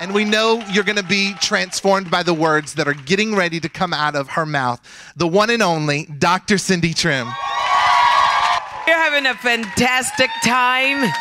And we know you're going to be transformed by the words that are getting ready to come out of her mouth. The one and only Dr. Cindy Trimm. You're having a fantastic time.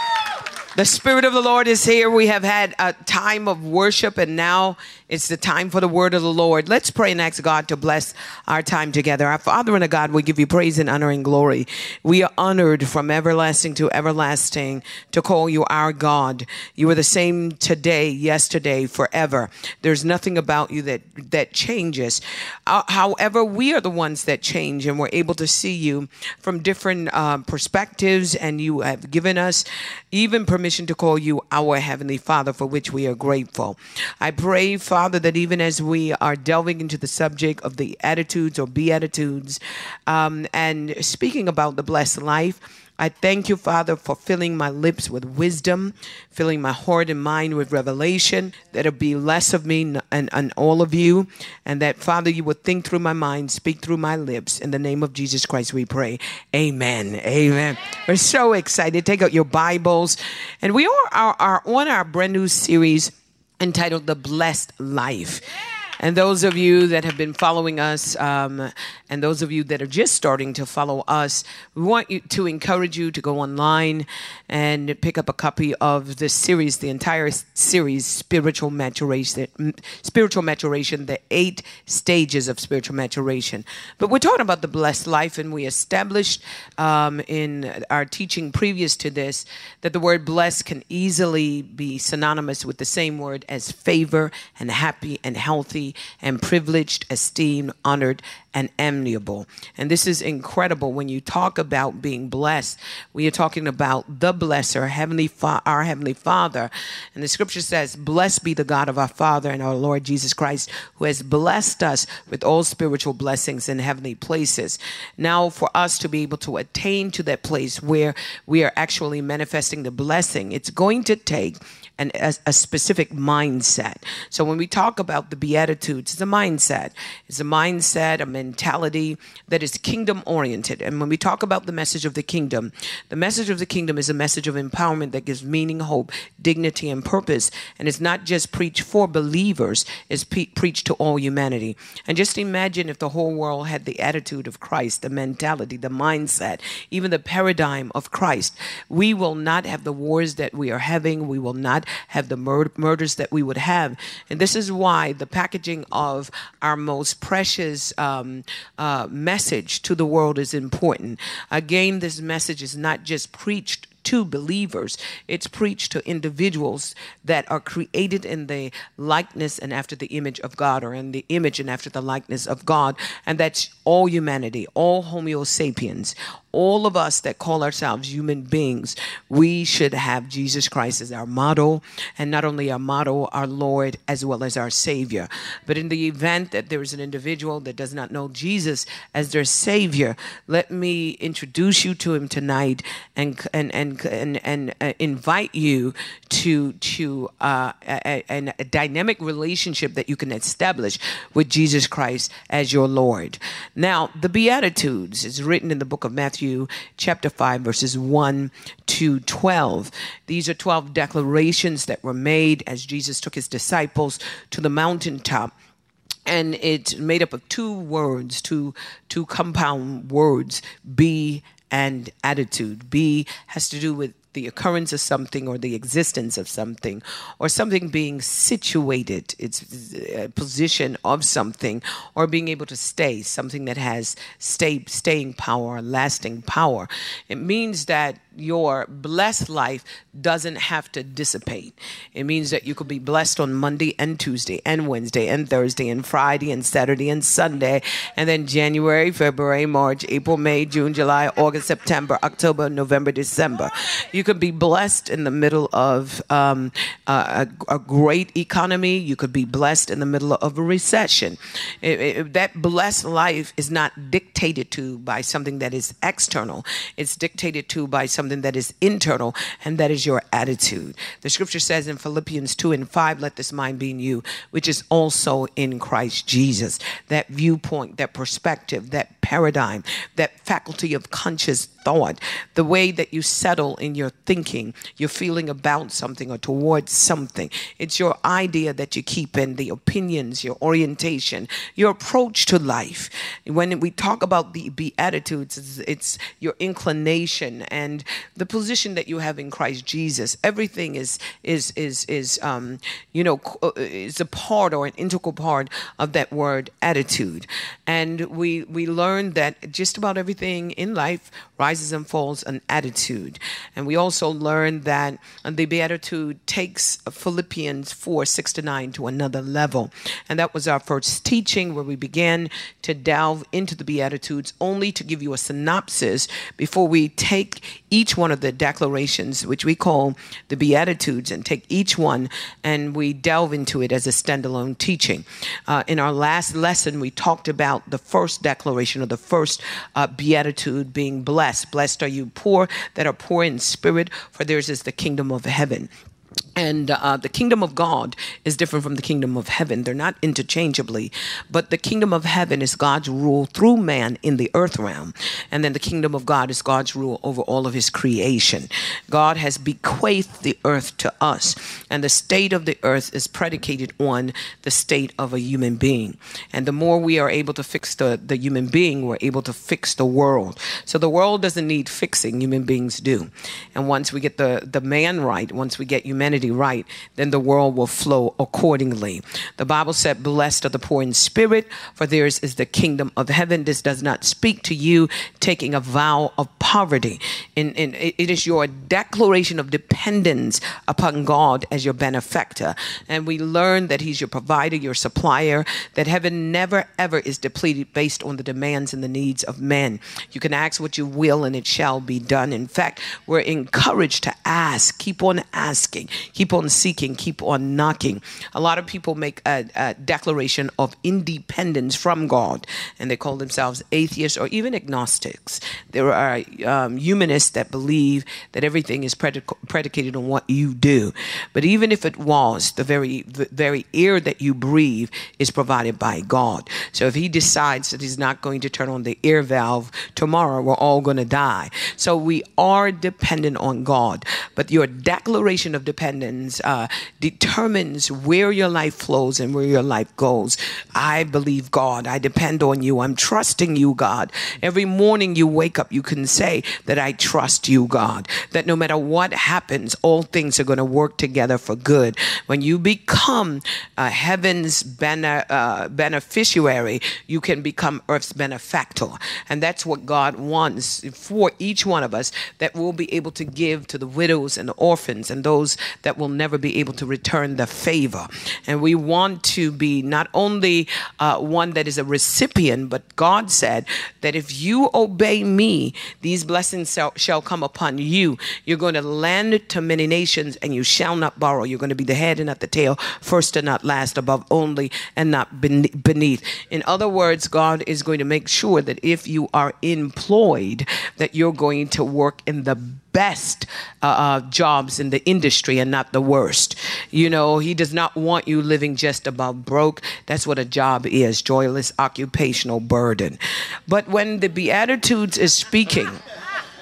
The Spirit of the Lord is here. We have had a time of worship, and now it's the time for the word of the Lord. Let's pray and ask God to bless our time together. Our Father and our God, we give you praise and honor and glory. We are honored from everlasting to everlasting to call you our God. You are the same today, yesterday, forever. There's nothing about you that, that changes. Uh, however, we are the ones that change, and we're able to see you from different uh, perspectives, and you have given us even permission to call you our Heavenly Father, for which we are grateful. I pray, Father, Father, that even as we are delving into the subject of the attitudes or beatitudes um, and speaking about the blessed life, I thank you, Father, for filling my lips with wisdom, filling my heart and mind with revelation, that it'll be less of me and, and all of you, and that, Father, you would think through my mind, speak through my lips. In the name of Jesus Christ, we pray. Amen. Amen. We're so excited. Take out your Bibles. And we are, are, are on our brand new series entitled The Blessed Life. And those of you that have been following us, um, and those of you that are just starting to follow us, we want you to encourage you to go online and pick up a copy of this series, the entire series, Spiritual Maturation, Spiritual Maturation, the eight stages of spiritual maturation. But we're talking about the blessed life, and we established um, in our teaching previous to this that the word blessed can easily be synonymous with the same word as favor and happy and healthy and privileged, esteemed, honored, and amiable. And this is incredible when you talk about being blessed. We are talking about the blesser, heavenly Fa- our heavenly Father. And the scripture says, "Blessed be the God of our Father and our Lord Jesus Christ, who has blessed us with all spiritual blessings in heavenly places." Now, for us to be able to attain to that place where we are actually manifesting the blessing, it's going to take an, a, a, specific mindset. So when we talk about the Beatitudes, it's a mindset. It's a mindset, a mentality that is kingdom oriented. And when we talk about the message of the kingdom, the message of the kingdom is a message of empowerment that gives meaning, hope, dignity, and purpose. And it's not just preached for believers, it's pe- preached to all humanity. And just imagine if the whole world had the attitude of Christ, the mentality, the mindset, even the paradigm of Christ. We will not have the wars that we are having. We will not have the mur- murders that we would have. And this is why the packaging of our most precious um, uh, message to the world is important. Again, this message is not just preached to believers. It's preached to individuals that are created in the likeness and after the image of God, or in the image and after the likeness of God. And that's all humanity, all Homo sapiens, all of us that call ourselves human beings, we should have Jesus Christ as our model, and not only our model, our Lord, as well as our Savior. But in the event that there is an individual that does not know Jesus as their Savior, let me introduce you to Him tonight and and and and, and uh, invite you to to uh, a, a, a dynamic relationship that you can establish with Jesus Christ as your Lord. Now, the Beatitudes is written in the book of Matthew Matthew chapter 5, verses 1 to 12. These are 12 declarations that were made as Jesus took his disciples to the mountaintop and it's made up of two words, two two compound words, be and attitude. Be has to do with the occurrence of something or the existence of something or something being situated, its a position of something or being able to stay, something that has stay, staying power, lasting power. It means that your blessed life doesn't have to dissipate. It means that you could be blessed on Monday and Tuesday and Wednesday and Thursday and Friday and Saturday and Sunday, and then January, February, March, April, May, June, July, August, September, October, November, December. You could be blessed in the middle of um, a, a, great economy. You could be blessed in the middle of a recession. It, it, that blessed life is not dictated to by something that is external. It's dictated to by something something that is internal, and that is your attitude. The scripture says in Philippians 2 and 5, let this mind be in you, which is also in Christ Jesus. That viewpoint, that perspective, that paradigm, that faculty of conscious thought, the way that you settle in your thinking, your feeling about something or towards something. It's your idea that you keep in, the opinions, your orientation, your approach to life. When we talk about the Beatitudes, it's, your inclination and the position that you have in Christ Jesus. Everything is is is is um, you know uh, is a part or an integral part of that word attitude. And we we learn that just about everything in life rises and falls on attitude. And we also learn that the Beatitude takes Philippians 4 6 to 9 to another level. And that was our first teaching where we began to delve into the Beatitudes only to give you a synopsis before we take each one of the declarations, which we call the Beatitudes, and take each one and we delve into it as a standalone teaching. Uh, in our last lesson, we talked about the first declaration or the first uh, Beatitude being blessed. Blessed are you poor that are poor in spirit, for theirs is the kingdom of heaven and uh, the kingdom of God is different from the kingdom of heaven. They're not interchangeably, but the kingdom of heaven is God's rule through man in the earth realm. And then the kingdom of God is God's rule over all of his creation. God has bequeathed the earth to us, and the state of the earth is predicated on the state of a human being. And the more we are able to fix the, the human being, we're able to fix the world. So the world doesn't need fixing, human beings do. And once we get the, the man right, once we get humanity right, then the world will flow accordingly. The Bible said, Blessed are the poor in spirit, for theirs is the kingdom of heaven. This does not speak to you taking a vow of poverty. In, it is your declaration of dependence upon God as your benefactor. And we learn that He's your provider, your supplier, that heaven never ever is depleted based on the demands and the needs of men. You can ask what you will, and it shall be done. In fact, we're encouraged to ask, keep on asking, keep on seeking, keep on knocking. A lot of people make a, a declaration of independence from God, and they call themselves atheists or even agnostics. There are um, humanists that believe that everything is predic- predicated on what you do. But even if it was, the very the very air that you breathe is provided by God. So if He decides that He's not going to turn on the air valve tomorrow, we're all going to die. So we are dependent on God. But your declaration of dependence uh, determines where your life flows and where your life goes. I believe God. I depend on you. I'm trusting you, God. Every morning you wake up, you can say that I trust you, God. That no matter what happens, all things are going to work together for good. When you become heaven's bene- uh, beneficiary, you can become earth's benefactor. And that's what God wants for each one of us that we'll be able to give to the widows and the orphans and those that will never be able to return the favor. And we want to be not only uh, one that is a recipient, but God said that if you obey me, these blessings shall, shall come upon you. You're going to lend to many nations and you shall not borrow. You're going to be the head and not the tail, first and not last, above only and not beneath. In other words, God is going to make sure that if you are employed, that you're going to work in the best uh, uh, jobs in the industry and not the worst. You know, he does not want you living just above broke. That's what a job is joyless occupational burden. But when the Beatitudes is speaking,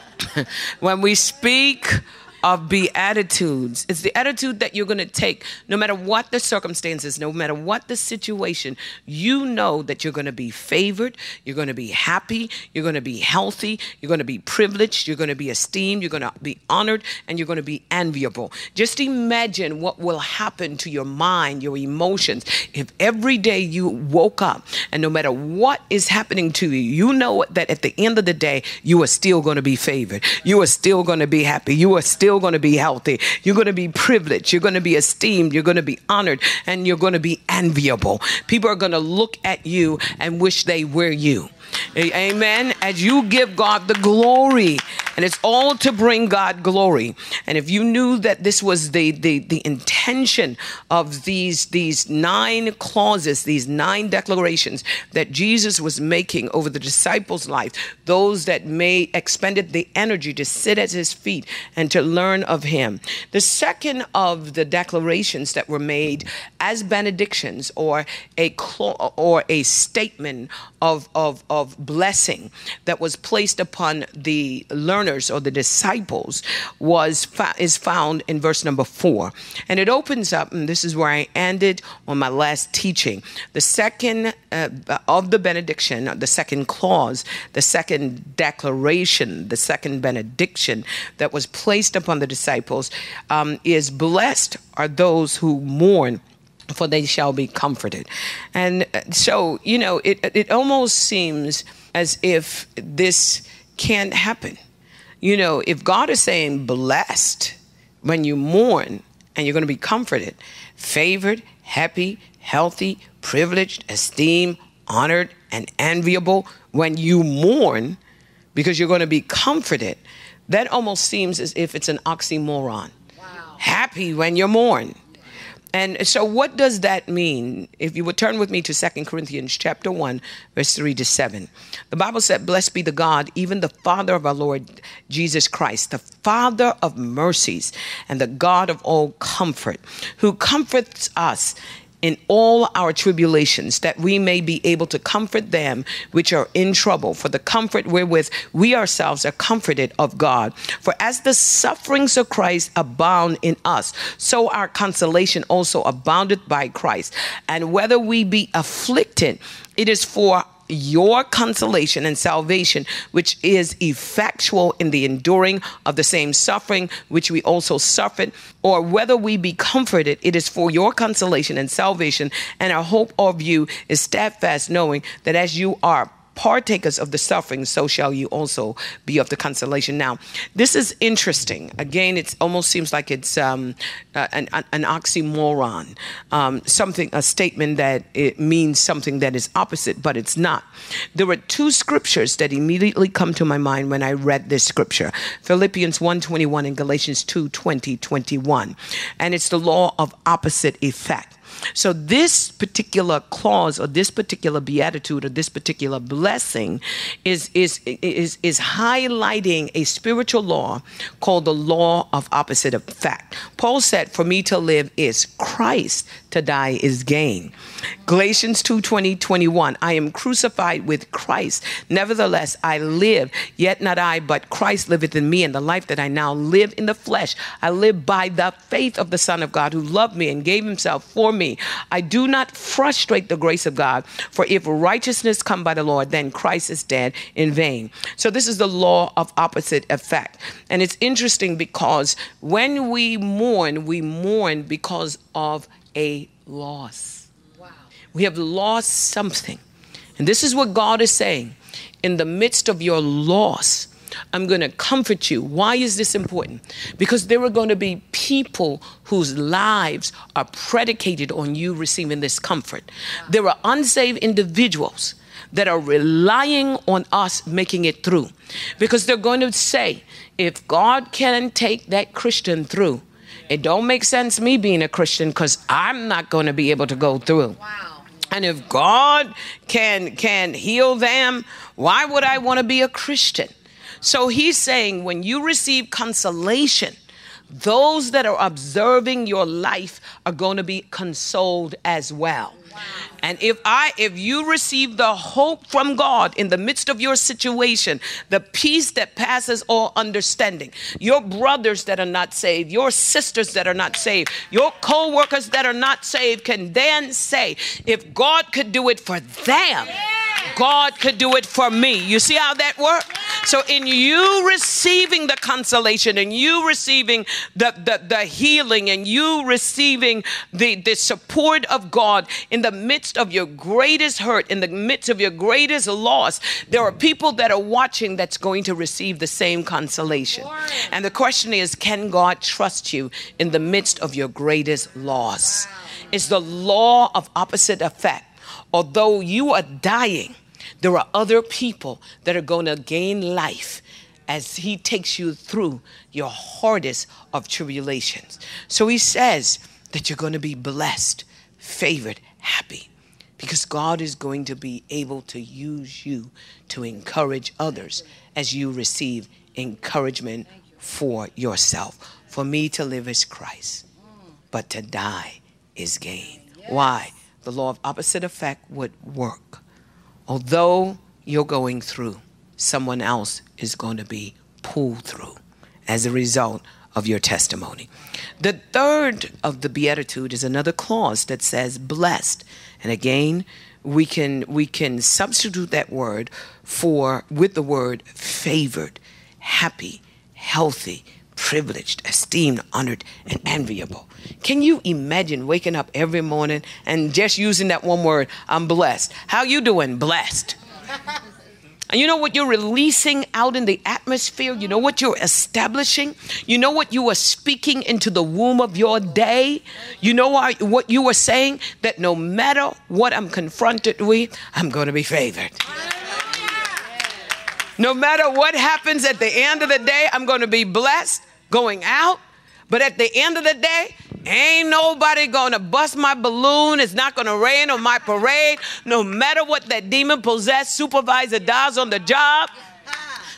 when we speak, of beatitudes. It's the attitude that you're going to take no matter what the circumstances, no matter what the situation. You know that you're going to be favored, you're going to be happy, you're going to be healthy, you're going to be privileged, you're going to be esteemed, you're going to be honored, and you're going to be enviable. Just imagine what will happen to your mind, your emotions, if every day you woke up and no matter what is happening to you, you know that at the end of the day, you are still going to be favored. You are still going to be happy. You are still going to be healthy. You're going to be privileged. You're going to be esteemed. You're going to be honored and you're going to be enviable. People are going to look at you and wish they were you. Amen. As you give God the glory, and it's all to bring God glory. And if you knew that this was the, the, the intention of these, these nine clauses, these nine declarations that Jesus was making over the disciples' life, those that may expended the energy to sit at his feet and to learn of him. The second of the declarations that were made as benedictions or a or a statement of, of, of blessing that was placed upon the learners or the disciples was is found in verse number four. And it opens up, and this is where I ended on my last teaching. The second uh, of the benediction, the second clause, the second declaration, the second benediction that was placed upon the disciples um, is blessed are those who mourn for they shall be comforted. And uh, so, you know, it, it almost seems as if this can't happen. You know, if God is saying blessed when you mourn and you're going to be comforted, favored, happy, healthy, privileged, esteemed, honored, and enviable when you mourn because you're going to be comforted, that almost seems as if it's an oxymoron. Wow. Happy when you mourn and so what does that mean? If you would turn with me to Second Corinthians chapter 1, verse 3 to 7. The Bible said, Blessed be the God, even the Father of our Lord Jesus Christ, the Father of mercies and the God of all comfort, who comforts us in all our tribulations, that we may be able to comfort them which are in trouble, for the comfort wherewith we ourselves are comforted of God. For as the sufferings of Christ abound in us, so our consolation also aboundeth by Christ. And whether we be afflicted, it is for your consolation and salvation, which is effectual in the enduring of the same suffering which we also suffered, or whether we be comforted, it is for your consolation and salvation, and our hope of you is steadfast, knowing that as you are partakers of the suffering, so shall you also be of the consolation. Now, this is interesting. Again, it almost seems like it's um, uh, an, an, oxymoron, um, something, a statement that it means something that is opposite, but it's not. There were two scriptures that immediately come to my mind when I read this scripture Philippians 1:21 and Galatians 2:20, 21. And it's the law of opposite effect. So, this particular clause or this particular beatitude or this particular blessing is, is, is, is highlighting a spiritual law called the law of opposite effect. Paul said, For me to live is Christ, to die is gain. Galatians 2 20, 21. I am crucified with Christ. Nevertheless, I live, yet not I, but Christ liveth in me. And the life that I now live in the flesh, I live by the faith of the Son of God who loved me and gave himself for me. I do not frustrate the grace of God, for if righteousness come by the Lord, then Christ is dead in vain. So this is the law of opposite effect. And it's interesting because when we mourn, we mourn because of a loss. We have lost something. And this is what God is saying. In the midst of your loss, I'm going to comfort you. Why is this important? Because there are going to be people whose lives are predicated on you receiving this comfort. There are unsaved individuals that are relying on us making it through because they're going to say, if God can take that Christian through, it don't make sense me being a Christian because I'm not going to be able to go through. Wow. And if God can can heal them, why would I want to be a Christian? So he's saying when you receive consolation, those that are observing your life are going to be consoled as well. And if I if you receive the hope from God in the midst of your situation, the peace that passes all understanding, your brothers that are not saved, your sisters that are not saved, your co-workers that are not saved can then say, if God could do it for them, God could do it for me. You see how that works? So in you receiving the consolation and you receiving the, the, the healing and you receiving the, the support of God in the midst of your greatest hurt, in the midst of your greatest loss, there are people that are watching that's going to receive the same consolation. And the question is, can God trust you in the midst of your greatest loss? It's the law of opposite effect. Although you are dying, there are other people that are going to gain life as he takes you through your hardest of tribulations. So he says that you're going to be blessed, favored, happy, because God is going to be able to use you to encourage others as you receive encouragement for yourself. For me to live is Christ, but to die is gain. Why? The law of opposite effect would work. Although you're going through, someone else is going to be pulled through as a result of your testimony. The third of the beatitude is another clause that says blessed. And again, we can we can substitute that word for with the word favored, happy, healthy, privileged, esteemed, honored, and enviable. Can you imagine waking up every morning and just using that one word, I'm blessed? How you doing? Blessed. And you know what you're releasing out in the atmosphere? You know what you're establishing? You know what you are speaking into the womb of your day? You know what you are saying? That no matter what I'm confronted with, I'm going to be favored. No matter what happens at the end of the day, I'm going to be blessed going out. But at the end of the day, ain't nobody gonna bust my balloon. It's not gonna rain on my parade. No matter what that demon possessed supervisor does on the job.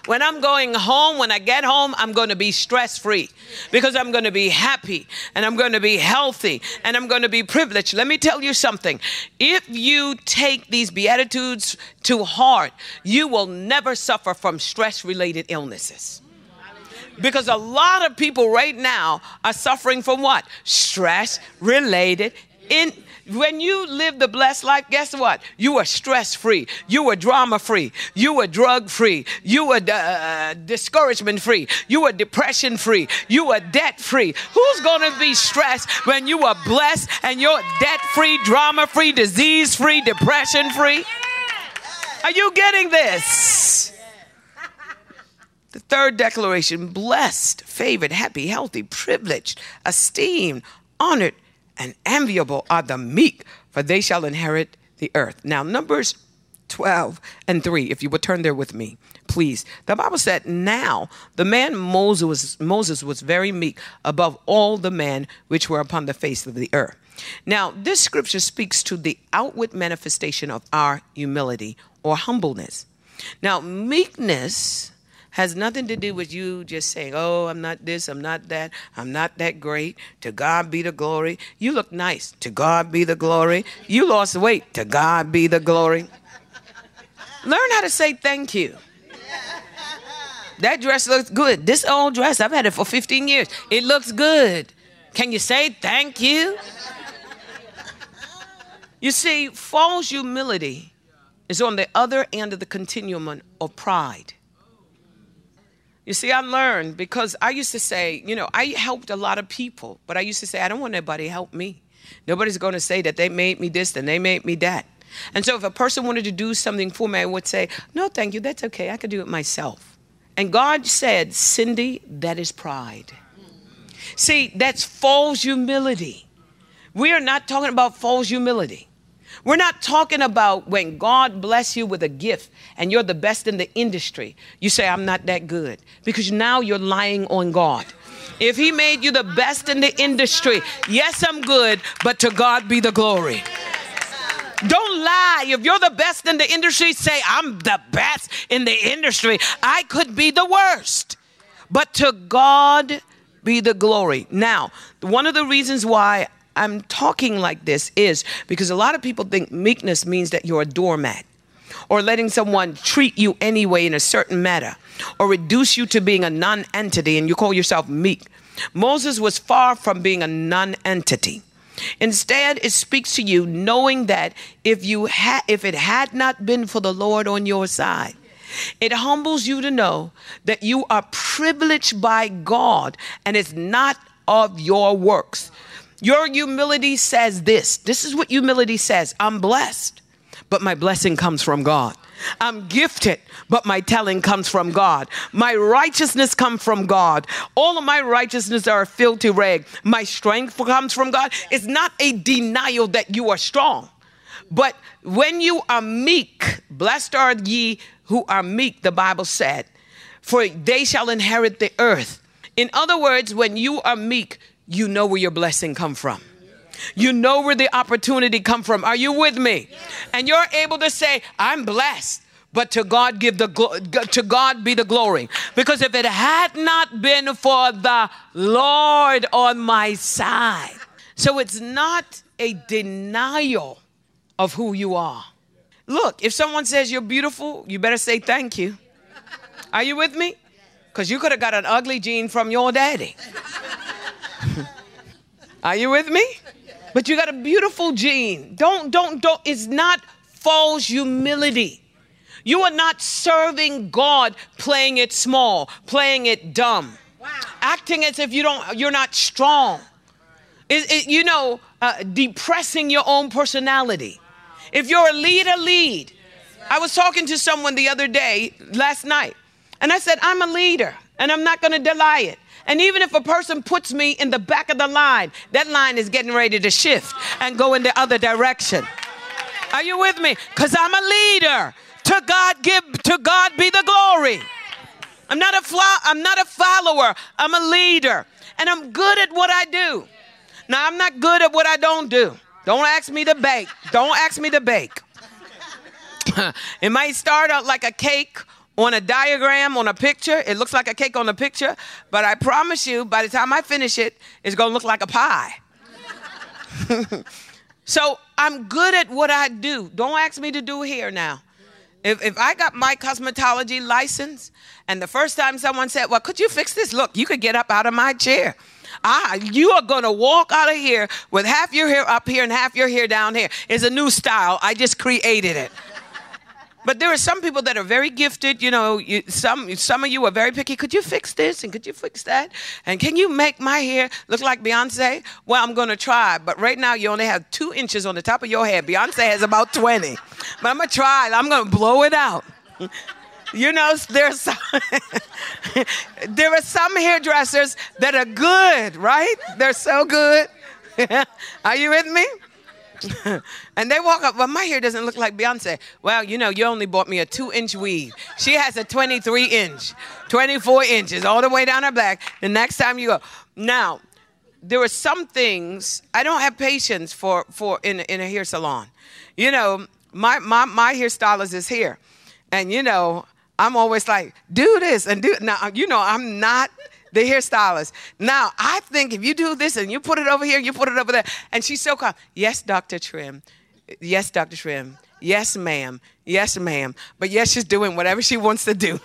When I'm going home, when I get home, I'm going to be stress free because I'm going to be happy and I'm going to be healthy and I'm going to be privileged. Let me tell you something. If you take these Beatitudes to heart, you will never suffer from stress related illnesses. Because a lot of people right now are suffering from what? Stress related in when you live the blessed life, guess what? You are stress free. You are drama free. You are drug free. You are uh, discouragement free. You are depression free. You are debt free. Who's going to be stressed when you are blessed and you're debt free, drama free, disease free, depression free? Are you getting this? The third declaration blessed, favored, happy, healthy, privileged, esteemed, honored, and enviable are the meek, for they shall inherit the earth. Now, Numbers 12 and 3, if you would turn there with me, please. The Bible said, Now the man Moses Moses was very meek above all the men which were upon the face of the earth. Now, this scripture speaks to the outward manifestation of our humility or humbleness. Now, meekness has nothing to do with you just saying, oh, I'm not this, I'm not that, I'm not that great. To God be the glory. You look nice. To God be the glory. You lost weight. To God be the glory. Learn how to say thank you. That dress looks good. This old dress, I've had it for 15 years. It looks good. Can you say thank you? You see, false humility is on the other end of the continuum of pride. You see, I learned because I used to say, you know, I helped a lot of people, but I used to say, I don't want anybody to help me. Nobody's going to say that they made me this and they made me that. And so if a person wanted to do something for me, I would say, no, thank you, that's okay, I could do it myself. And God said, Cindy, that is pride. See, that's false humility. We are not talking about false humility. We're not talking about when God bless you with a gift and you're the best in the industry. You say, I'm not that good because now you're lying on God. If He made you the best in the industry, yes, I'm good, but to God be the glory. Don't lie. If you're the best in the industry, say, I'm the best in the industry. I could be the worst, but to God be the glory. Now, one of the reasons why I'm talking like this is because a lot of people think meekness means that you're a doormat or letting someone treat you anyway in a certain manner or reduce you to being a non entity and you call yourself meek. Moses was far from being a non entity. Instead, it speaks to you knowing that if you had if it had not been for the Lord on your side, it humbles you to know that you are privileged by God and it's not of your works. Your humility says this. This is what humility says. I'm blessed, but my blessing comes from God. I'm gifted, but my telling comes from God. My righteousness comes from God. All of my righteousness are a filthy rag. My strength comes from God. It's not a denial that you are strong. But when you are meek, blessed are ye who are meek, the Bible said, for they shall inherit the earth. In other words, when you are meek, you know where your blessing come from. You know where the opportunity come from. Are you with me? And you're able to say, I'm blessed. But to God give the to God be the glory. Because if it had not been for the Lord on my side. So it's not a denial of who you are. Look, if someone says you're beautiful, you better say thank you. Are you with me? Because you could have got an ugly gene from your daddy. Are you with me? But you got a beautiful gene. Don't, don't, don't. It's not false humility. You are not serving God playing it small, playing it dumb, wow. acting as if you don't, you're not strong. It, it, you know, uh, depressing your own personality. If you're a leader, lead. I was talking to someone the other day, last night, and I said, I'm a leader and I'm not going to deny it. And even if a person puts me in the back of the line, that line is getting ready to shift and go in the other direction. Are you with me? Because I'm a leader. To God give to God be the glory. I'm not a fly, I'm not a follower. I'm a leader. And I'm good at what I do. Now I'm not good at what I don't do. Don't ask me to bake. Don't ask me to bake. it might start out like a cake on a diagram, on a picture. It looks like a cake on a picture, but I promise you, by the time I finish it, it's gonna look like a pie. so I'm good at what I do. Don't ask me to do here now. If, if I got my cosmetology license, and the first time someone said, Well, could you fix this? Look, you could get up out of my chair. Ah, you are going to walk out of here with half your hair up here and half your hair down here. It's a new style. I just created it. But there are some people that are very gifted. You know, you, some some of you are very picky. Could you fix this and could you fix that? And can you make my hair look like Beyonce? Well, I'm going to try. But right now, you only have two inches on the top of your head. Beyonce has about 20. But I'm going to try. I'm going to blow it out. You know, there's some, there are some hairdressers that are good, right? They're so good. are you with me? and they walk up, well, my hair doesn't look like Beyonce. Well, you know, you only bought me a two inch weave. She has a 23 inch, 24 inches, all the way down her back. The next time you go. Now, there are some things I don't have patience for, for in, in a hair salon. You know, my, my, my hairstylist is here. And, you know, I'm always like, do this and do. Now, you know, I'm not the hairstylist. Now, I think if you do this and you put it over here, you put it over there, and she's so calm. Yes, Dr. Trimm. Yes, Dr. Trimm. Yes, ma'am. Yes, ma'am. But yes, she's doing whatever she wants to do.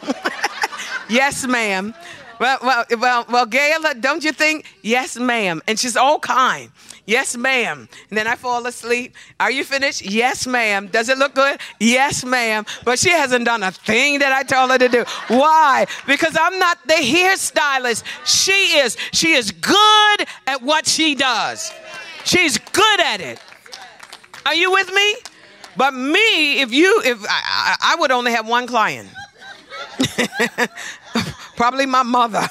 yes, ma'am. Well, well, well, well, Gayla, don't you think? Yes, ma'am. And she's all kind. Yes, ma'am. And then I fall asleep. Are you finished? Yes, ma'am. Does it look good? Yes, ma'am. But she hasn't done a thing that I told her to do. Why? Because I'm not the hairstylist. She is. She is good at what she does. She's good at it. Are you with me? But me, if you, if I, I would only have one client. Probably my mother.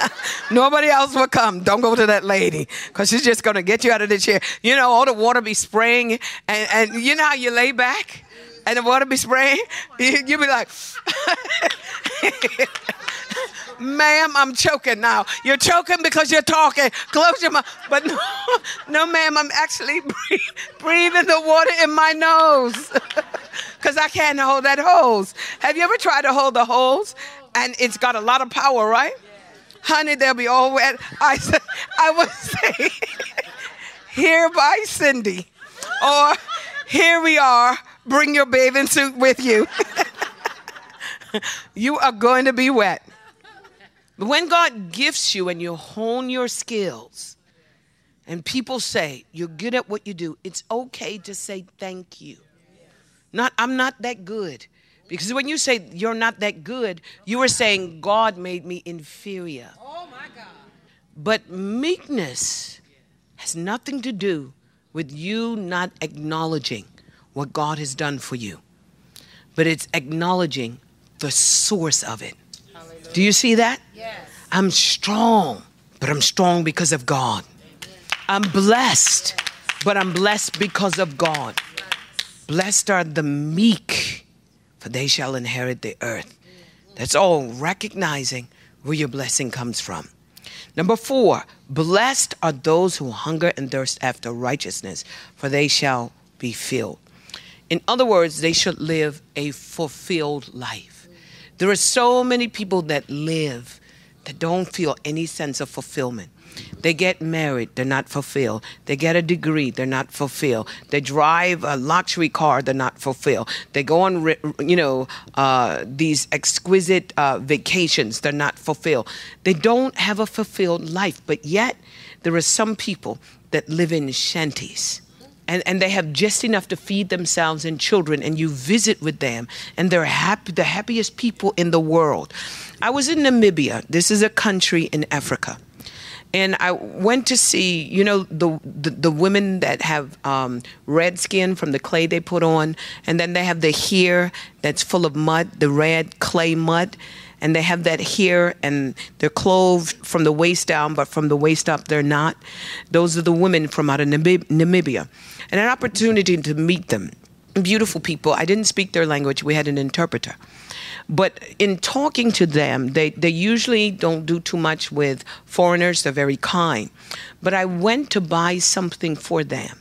Nobody else will come. Don't go to that lady because she's just going to get you out of the chair. You know, all the water be spraying, and, and you know how you lay back and the water be spraying? You, you be like, ma'am, I'm choking now. You're choking because you're talking. Close your mouth. But no, no, ma'am, I'm actually breathing the water in my nose because I can't hold that hose. Have you ever tried to hold the hose and it's got a lot of power, right? Honey, they'll be all wet. I I would say, here by Cindy. Or here we are, bring your bathing suit with you. you are going to be wet. But when God gifts you and you hone your skills, and people say you're good at what you do, it's okay to say thank you. Not, I'm not that good. Because when you say you're not that good, you are saying God made me inferior. Oh my God. But meekness has nothing to do with you not acknowledging what God has done for you, but it's acknowledging the source of it. Hallelujah. Do you see that? Yes. I'm strong, but I'm strong because of God. I'm blessed, but I'm blessed because of God. Blessed are the meek, for they shall inherit the earth. That's all recognizing where your blessing comes from. Number four, blessed are those who hunger and thirst after righteousness, for they shall be filled. In other words, they should live a fulfilled life. There are so many people that live that don't feel any sense of fulfillment. They get married, they're not fulfilled. They get a degree, they're not fulfilled. They drive a luxury car, they're not fulfilled. They go on, you know, uh, these exquisite uh, vacations, they're not fulfilled. They don't have a fulfilled life, but yet there are some people that live in shanties. And, and they have just enough to feed themselves and children, and you visit with them, and they're happy, the happiest people in the world. I was in Namibia. This is a country in Africa and I went to see, you know, the the, the women that have um, red skin from the clay they put on, and then they have the hair that's full of mud, the red clay mud, and they have that hair, and they're clothed from the waist down, but from the waist up they're not. Those are the women from out of Namib- Namibia, and an opportunity to meet them. Beautiful people. I didn't speak their language. We had an interpreter. But in talking to them, they, they usually don't do too much with foreigners. They're very kind. But I went to buy something for them.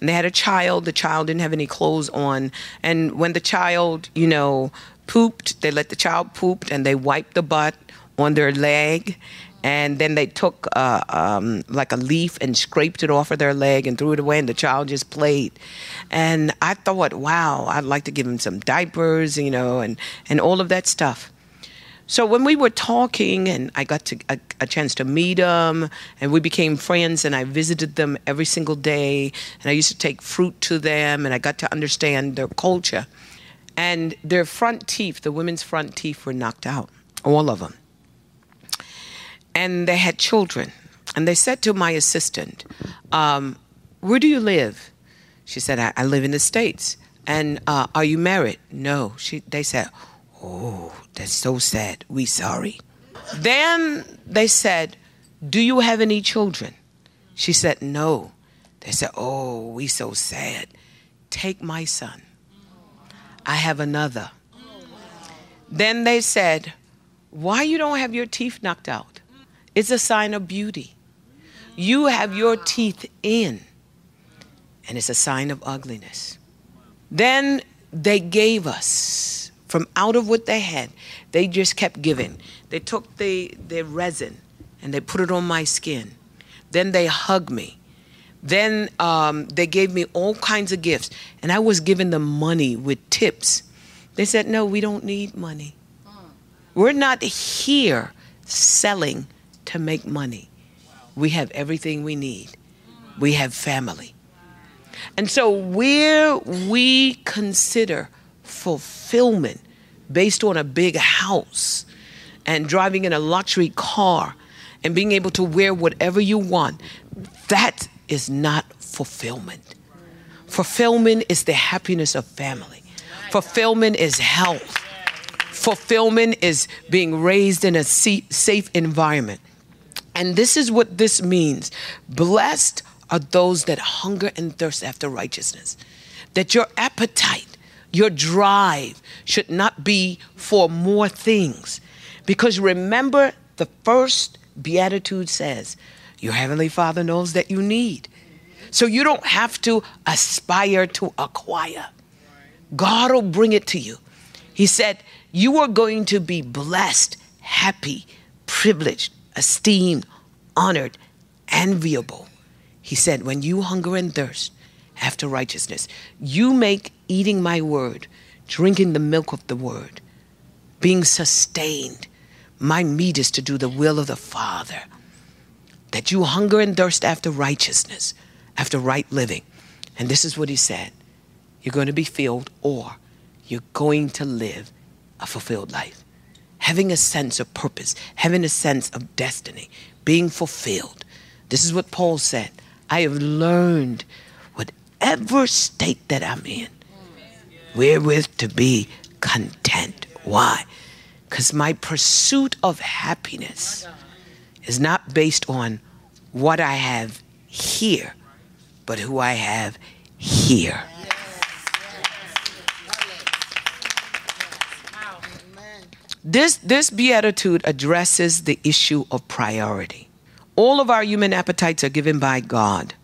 And they had a child. The child didn't have any clothes on. And when the child, you know, pooped, they let the child poop and they wiped the butt on their leg and then they took uh, um, like a leaf and scraped it off of their leg and threw it away and the child just played. And i thought wow i'd like to give him some diapers you know and, and all of that stuff. So when we were talking and i got to, a, a chance to meet them and we became friends and i visited them every single day and i used to take fruit to them and i got to understand their culture. And their front teeth the women's front teeth were knocked out all of them and they had children. And they said to my assistant, um, Where do you live? She said, I, I live in the States. And uh, are you married? No. She, they said, Oh, that's so sad. We sorry. Then they said, Do you have any children? She said, No. They said, Oh, we so sad. Take my son. I have another. Then they said, Why you don't have your teeth knocked out? It's a sign of beauty. You have your teeth in, and it's a sign of ugliness. Then they gave us from out of what they had, they just kept giving. They took the, the resin and they put it on my skin. Then they hugged me. Then um, they gave me all kinds of gifts, and I was giving them money with tips. They said, No, we don't need money. We're not here selling to make money. We have everything we need. We have family. And so, where we consider fulfillment based on a big house and driving in a luxury car and being able to wear whatever you want, that is not fulfillment. Fulfillment is the happiness of family, fulfillment is health, fulfillment is being raised in a safe environment. And this is what this means Blessed are those that hunger and thirst after righteousness. That your appetite, your drive should not be for more things. Because remember, the first beatitude says, Your heavenly Father knows that you need. So you don't have to aspire to acquire. God will bring it to you. He said, You are going to be blessed, happy, privileged, esteemed, honored, enviable He said, When you hunger and thirst after righteousness, you make eating my word, drinking the milk of the word, being sustained. My meat is to do the will of the Father. That you hunger and thirst after righteousness, after right living. And this is what he said you're going to be filled, or you're going to live a fulfilled life. Having a sense of purpose, having a sense of destiny, being fulfilled. This is what Paul said I have learned, whatever state that I'm in, wherewith to be content. Why? Because my pursuit of happiness is not based on what I have here, but who I have here. This, this beatitude addresses the issue of priority. All of our human appetites are given by God.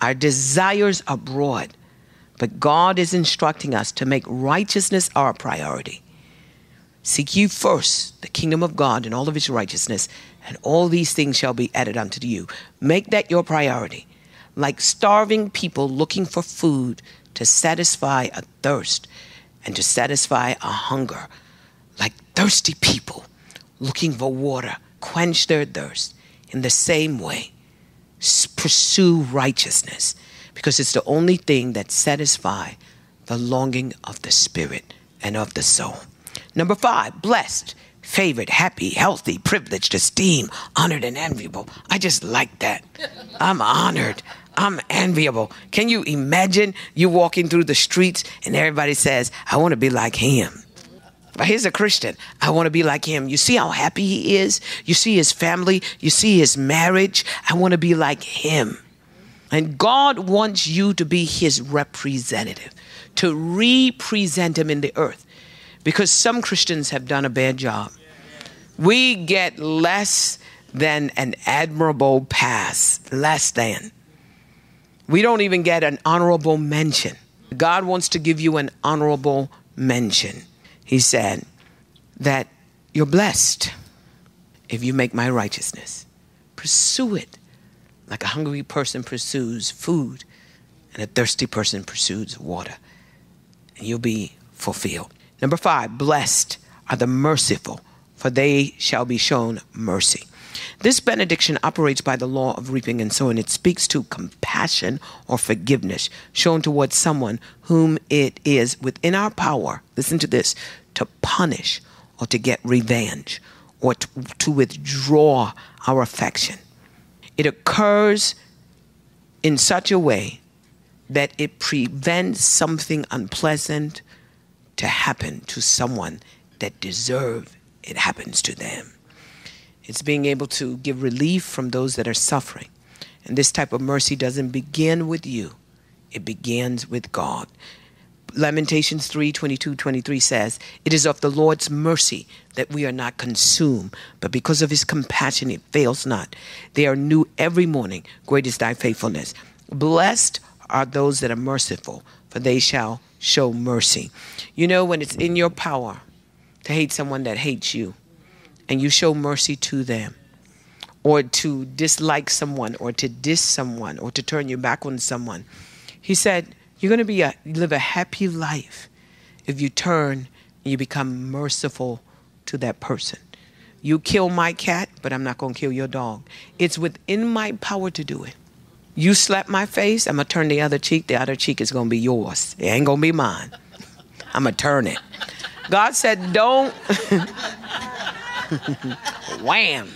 Our desires are broad, but God is instructing us to make righteousness our priority. Seek ye first the kingdom of God and all of its righteousness, and all these things shall be added unto you. Make that your priority. Like starving people looking for food to satisfy a thirst and to satisfy a hunger like thirsty people looking for water, quench their thirst. In the same way, pursue righteousness because it's the only thing that satisfies the longing of the spirit and of the soul. Number five, blessed, favored, happy, healthy, privileged, esteemed, honored, and enviable. I just like that. I'm honored. I'm enviable. Can you imagine you walking through the streets and everybody says, I want to be like him? But he's a Christian. I want to be like him. You see how happy he is? You see his family? You see his marriage? I want to be like him. And God wants you to be his representative, to represent him in the earth. Because some Christians have done a bad job. We get less than an admirable pass, less than. We don't even get an honorable mention. God wants to give you an honorable mention he said that you're blessed if you make my righteousness. Pursue it like a hungry person pursues food and a thirsty person pursues water, and you'll be fulfilled. Number five, blessed are the merciful, for they shall be shown mercy. This benediction operates by the law of reaping and sowing. It speaks to compassion or forgiveness shown towards someone whom it is within our power, listen to this, to punish or to get revenge or to, to withdraw our affection. It occurs in such a way that it prevents something unpleasant to happen to someone that deserve it happens to them. It's being able to give relief from those that are suffering. And this type of mercy doesn't begin with you, it begins with God. Lamentations 3 22 23 says, It is of the Lord's mercy that we are not consumed, but because of his compassion it fails not. They are new every morning. Great is thy faithfulness. Blessed are those that are merciful, for they shall show mercy. You know, when it's in your power to hate someone that hates you, and you show mercy to them, or to dislike someone, or to diss someone, or to turn your back on someone. He said, You're going to be a, live a happy life if you turn and you become merciful to that person. You kill my cat, but I'm not going to kill your dog. It's within my power to do it. You slap my face, I'm going to turn the other cheek. The other cheek is going to be yours. It ain't going to be mine. I'm going to turn it. God said, Don't. Wham.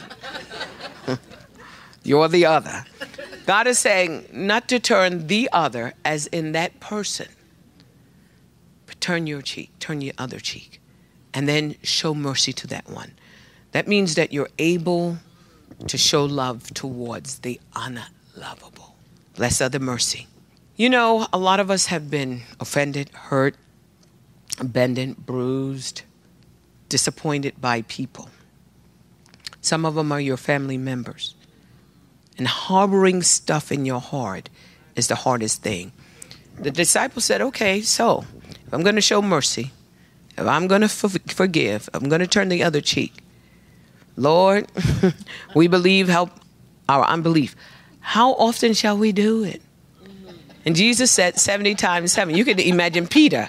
You're the other. God is saying not to turn the other as in that person, but turn your cheek, turn your other cheek, and then show mercy to that one. That means that you're able to show love towards the unlovable. Bless other mercy. You know, a lot of us have been offended, hurt, abandoned, bruised, disappointed by people. Some of them are your family members. And harboring stuff in your heart is the hardest thing. The disciples said, okay, so if I'm going to show mercy, if I'm going to forgive, I'm going to turn the other cheek. Lord, we believe, help our unbelief. How often shall we do it? And Jesus said 70 times 7. You could imagine Peter.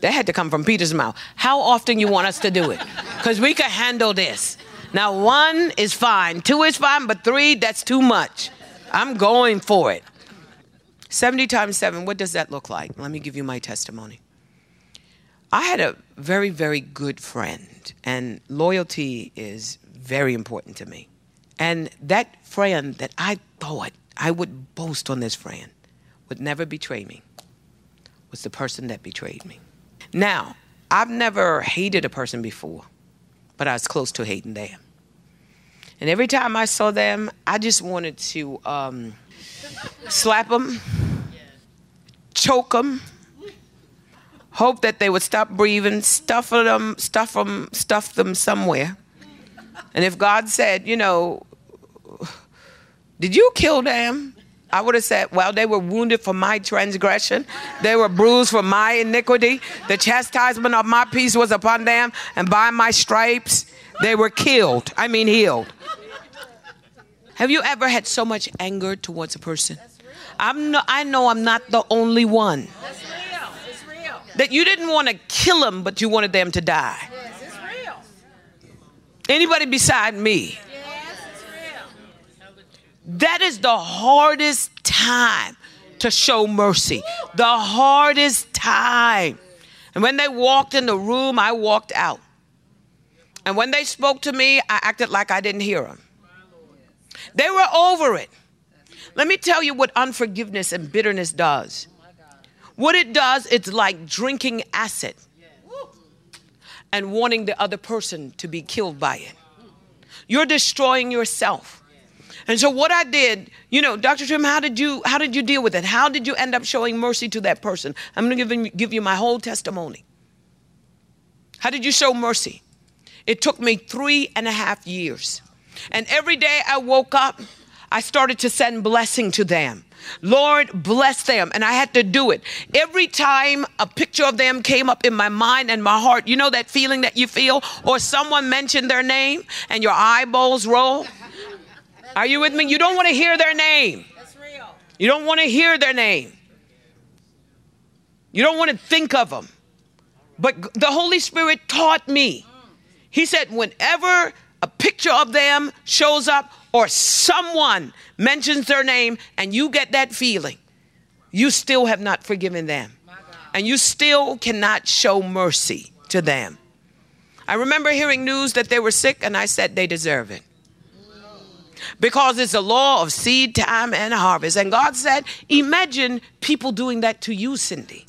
That had to come from Peter's mouth. How often you want us to do it? Because we can handle this. Now, one is fine, two is fine, but three, that's too much. I'm going for it. 70 times 7, what does that look like? Let me give you my testimony. I had a very, very good friend, and loyalty is very important to me. And that friend that I thought I would boast on this friend would never betray me was the person that betrayed me. Now, I've never hated a person before, but I was close to hating them. And every time I saw them, I just wanted to um, slap them, choke them, hope that they would stop breathing, stuff them, stuff them, stuff them somewhere. And if God said, you know, did you kill them? I would have said, Well, they were wounded for my transgression, they were bruised for my iniquity. The chastisement of my peace was upon them, and by my stripes they were killed. I mean, healed. Have you ever had so much anger towards a person? I'm no, I know I'm not the only one. That you didn't want to kill them, but you wanted them to die. Anybody beside me? That is the hardest time to show mercy. The hardest time. And when they walked in the room, I walked out. And when they spoke to me, I acted like I didn't hear them. They were over it. Let me tell you what unforgiveness and bitterness does. What it does, it's like drinking acid and wanting the other person to be killed by it. You're destroying yourself. And so what I did, you know, Dr. Trimm, how did you how did you deal with it? How did you end up showing mercy to that person? I'm going to give, give you my whole testimony. How did you show mercy? It took me three and a half years. And every day I woke up, I started to send blessing to them. Lord, bless them. And I had to do it. Every time a picture of them came up in my mind and my heart, you know that feeling that you feel? Or someone mentioned their name and your eyeballs roll? Are you with me? You don't want to hear their name. You don't want to hear their name. You don't want to think of them. But the Holy Spirit taught me. He said, whenever a picture of them shows up or someone mentions their name and you get that feeling, you still have not forgiven them. And you still cannot show mercy to them. I remember hearing news that they were sick, and I said, they deserve it because it's a law of seed time and harvest. And God said, Imagine people doing that to you, Cindy,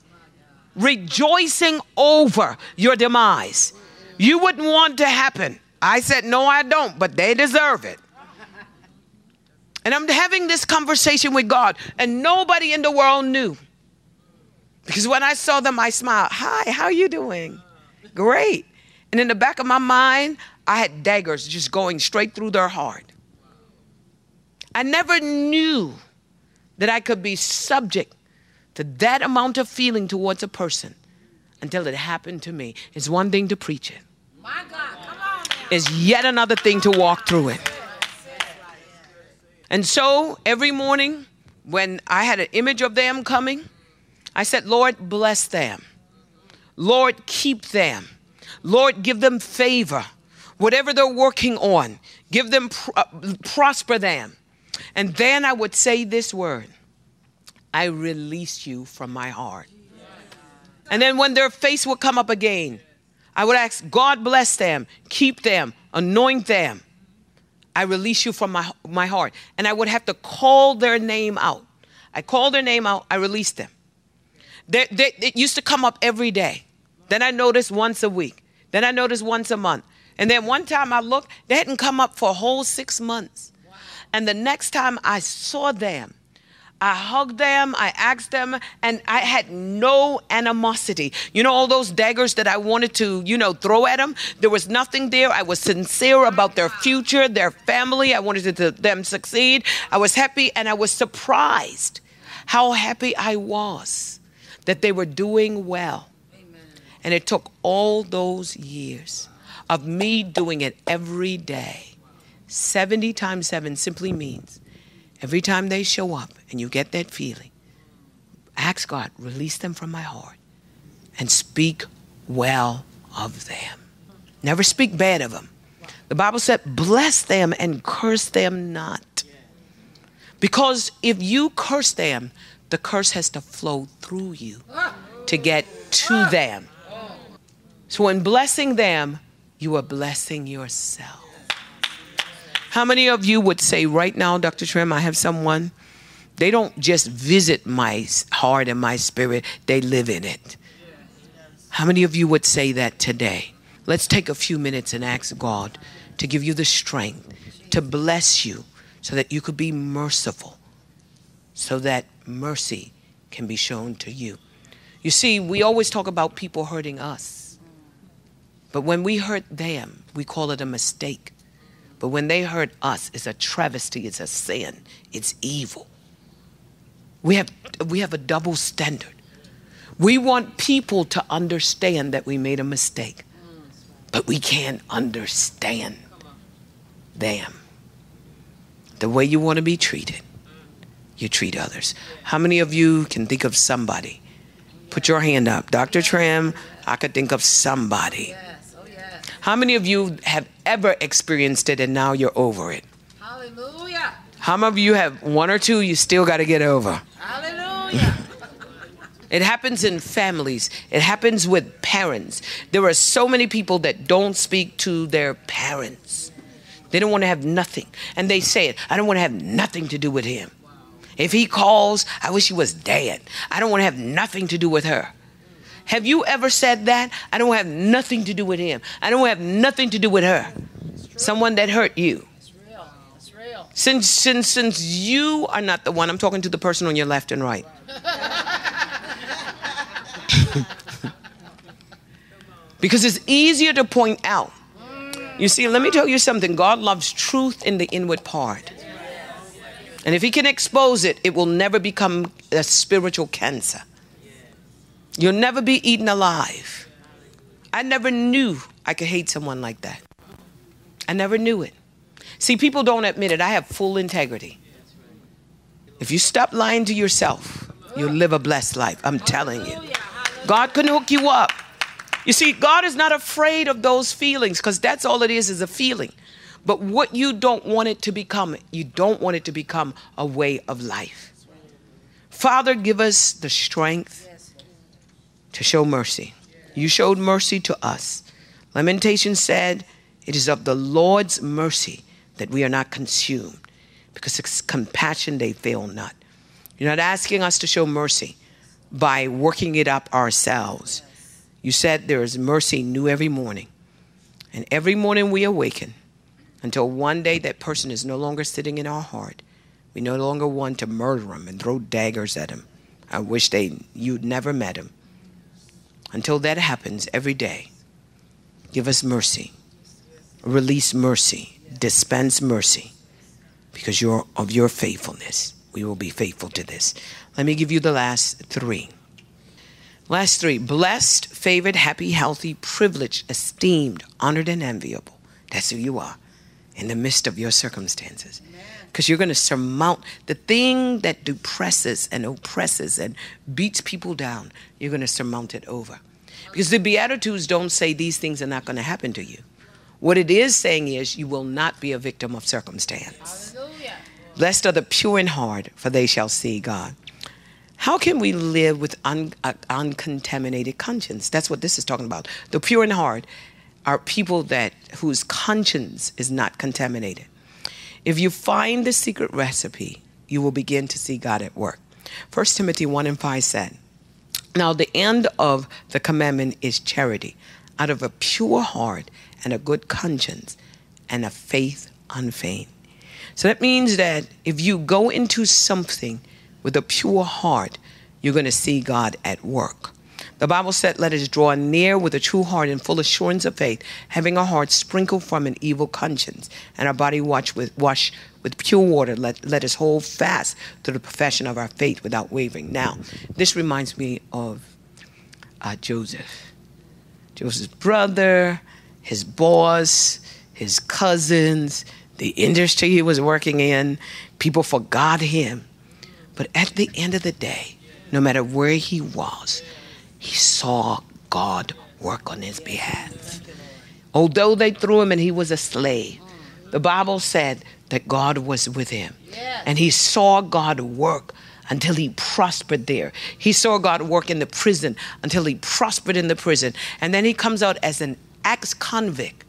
rejoicing over your demise. You wouldn't want to happen. I said, No, I don't, but they deserve it. And I'm having this conversation with God, and nobody in the world knew. Because when I saw them, I smiled. Hi, how are you doing? Great. And in the back of my mind, I had daggers just going straight through their heart. I never knew that I could be subject to that amount of feeling towards a person until it happened to me. It's one thing to preach it. My God, come on. It's yet another thing to walk through it. And so every morning when I had an image of them coming, I said, Lord, bless them. Lord, keep them. Lord, give them favor. Whatever they're working on, give them, uh, prosper them. And then I would say this word I release you from my heart. And then when their face would come up again, I would ask, God bless them, keep them, anoint them. I release you from my, my heart. And I would have to call their name out. I call their name out, I release them. They, they, it used to come up every day. Then I noticed once a week. Then I noticed once a month. And then one time I looked, they hadn't come up for a whole six months. And the next time I saw them, I hugged them, I asked them, and I had no animosity. You know, all those daggers that I wanted to, you know, throw at them? There was nothing there. I was sincere about their future, their family. I wanted them to, them succeed. I was happy, and I was surprised how happy I was that they were doing well. Amen. And it took all those years of me doing it every day 70 times 7 simply means Every time they show up and you get that feeling, ask God, release them from my heart and speak well of them. Never speak bad of them. The Bible said, bless them and curse them not. Because if you curse them, the curse has to flow through you to get to them. So, in blessing them, you are blessing yourself. How many of you would say right now, Dr. Trimm, I have someone, they don't just visit my heart and my spirit, they live in it. How many of you would say that today? Let's take a few minutes and ask God to give you the strength to bless you so that you could be merciful, so that mercy can be shown to you. You see, we always talk about people hurting us. But when we hurt them, we call it a mistake. But when they hurt us, it's a travesty, it's a sin, it's evil. We have, we have a double standard. We want people to understand that we made a mistake, but we can't understand them. The way you want to be treated, you treat others. How many of you can think of somebody? Put your hand up. Dr. Trimm, I could think of somebody how many of you have ever experienced it and now you're over it? Hallelujah. How many of you have one or two you still got to get over? Hallelujah. It happens in families. It happens with parents. There are so many people that don't speak to their parents. They don't want to have nothing. And they say it I don't want to have nothing to do with him. If he calls, I wish he was dead. I don't want to have nothing to do with her. Have you ever said that? I don't have nothing to do with him. I don't have nothing to do with her. Someone that hurt you. Since, since, since you are not the one, I'm talking to the person on your left and right. because it's easier to point out. You see, let me tell you something God loves truth in the inward part. And if He can expose it, it will never become a spiritual cancer. You'll never be eaten alive. I never knew I could hate someone like that. I never knew it. See, people don't admit it. I have full integrity. If you stop lying to yourself, you'll live a blessed life. I'm telling you. God can hook you up. You see, God is not afraid of those feelings because that's all it is, is a feeling. But what you don't want it to become, you don't want it to become a way of life. Father, give us the strength to show mercy. You showed mercy to us. Lamentation said, It is of the Lord's mercy that we are not consumed, because it's compassion they fail not. You're not asking us to show mercy by working it up ourselves. You said there is mercy new every morning. And every morning we awaken until one day that person is no longer sitting in our heart. We no longer want to murder him and throw daggers at him. I wish they you'd never met him. Until that happens every day, give us mercy. Release mercy. Dispense mercy. Because you're, of your faithfulness, we will be faithful to this. Let me give you the last three. Last three blessed, favored, happy, healthy, privileged, esteemed, honored, and enviable. That's who you are in the midst of your circumstances. Because you're going to surmount the thing that depresses and oppresses and beats people down, you're going to surmount it over. Because the Beatitudes don't say these things are not going to happen to you. What it is saying is you will not be a victim of circumstance. Hallelujah. Blessed are the pure in heart, for they shall see God. How can we live with un, uh, uncontaminated conscience? That's what this is talking about. The pure in heart are people that whose conscience is not contaminated. If you find the secret recipe, you will begin to see God at work. 1 Timothy 1 and 5 said, Now the end of the commandment is charity, out of a pure heart and a good conscience and a faith unfeigned. So that means that if you go into something with a pure heart, you're going to see God at work. The Bible said, Let us draw near with a true heart and full assurance of faith, having our hearts sprinkled from an evil conscience, and our body washed with, with pure water. Let, let us hold fast to the profession of our faith without wavering. Now, this reminds me of uh, Joseph. Joseph's brother, his boss, his cousins, the industry he was working in. People forgot him. But at the end of the day, no matter where he was, he saw God work on his behalf. Although they threw him and he was a slave, the Bible said that God was with him. And he saw God work until he prospered there. He saw God work in the prison until he prospered in the prison. And then he comes out as an ex convict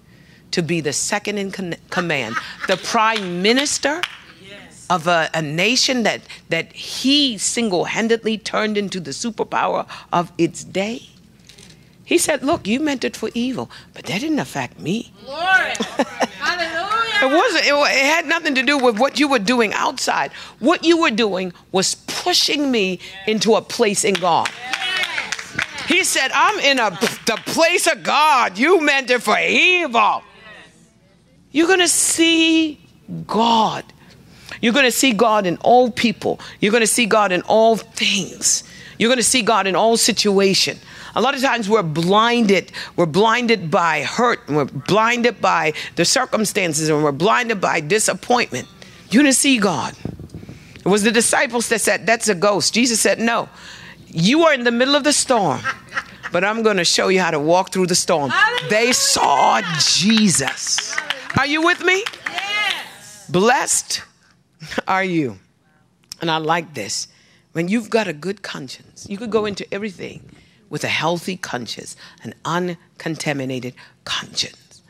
to be the second in con- command, the prime minister of a, a, nation that, that he single handedly turned into the superpower of its day. He said, Look, you meant it for evil, but that didn't affect me. Hallelujah. It wasn't, it, it had nothing to do with what you were doing outside. What you were doing was pushing me into a place in God. He said, I'm in a, the place of God. You meant it for evil. You're going to see God. You're going to see God in all people. You're going to see God in all things. You're going to see God in all situations. A lot of times we're blinded. We're blinded by hurt. And we're blinded by the circumstances and we're blinded by disappointment. You're going to see God. It was the disciples that said, That's a ghost. Jesus said, No. You are in the middle of the storm, but I'm going to show you how to walk through the storm. They saw Jesus. Are you with me? Yes. Blessed are you. And I like this. When you've got a good conscience, you could go into everything with a healthy conscience, an uncontaminated conscience.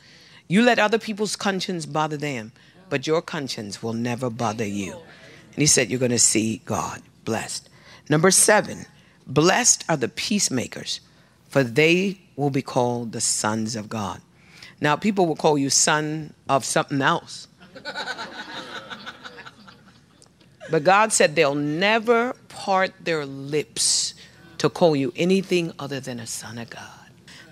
You let other people's conscience bother them, but your conscience will never bother you. And he said, You're going to see God blessed. Number seven, blessed are the peacemakers, for they will be called the sons of God. Now, people will call you son of something else. but God said they'll never part their lips to call you anything other than a son of God.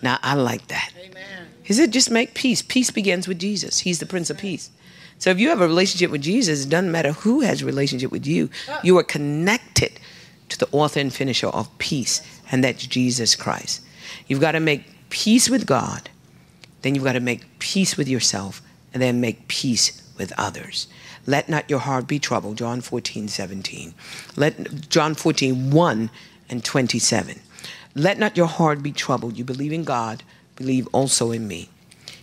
Now, I like that. Amen. He said, just make peace. Peace begins with Jesus. He's the Prince of Peace. So if you have a relationship with Jesus, it doesn't matter who has a relationship with you, uh. you are connected to the author and finisher of peace, and that's Jesus Christ. You've got to make peace with God, then you've got to make peace with yourself, and then make peace with others. Let not your heart be troubled, John 14, 17. Let John 14, 1 and 27. Let not your heart be troubled. You believe in God, believe also in me.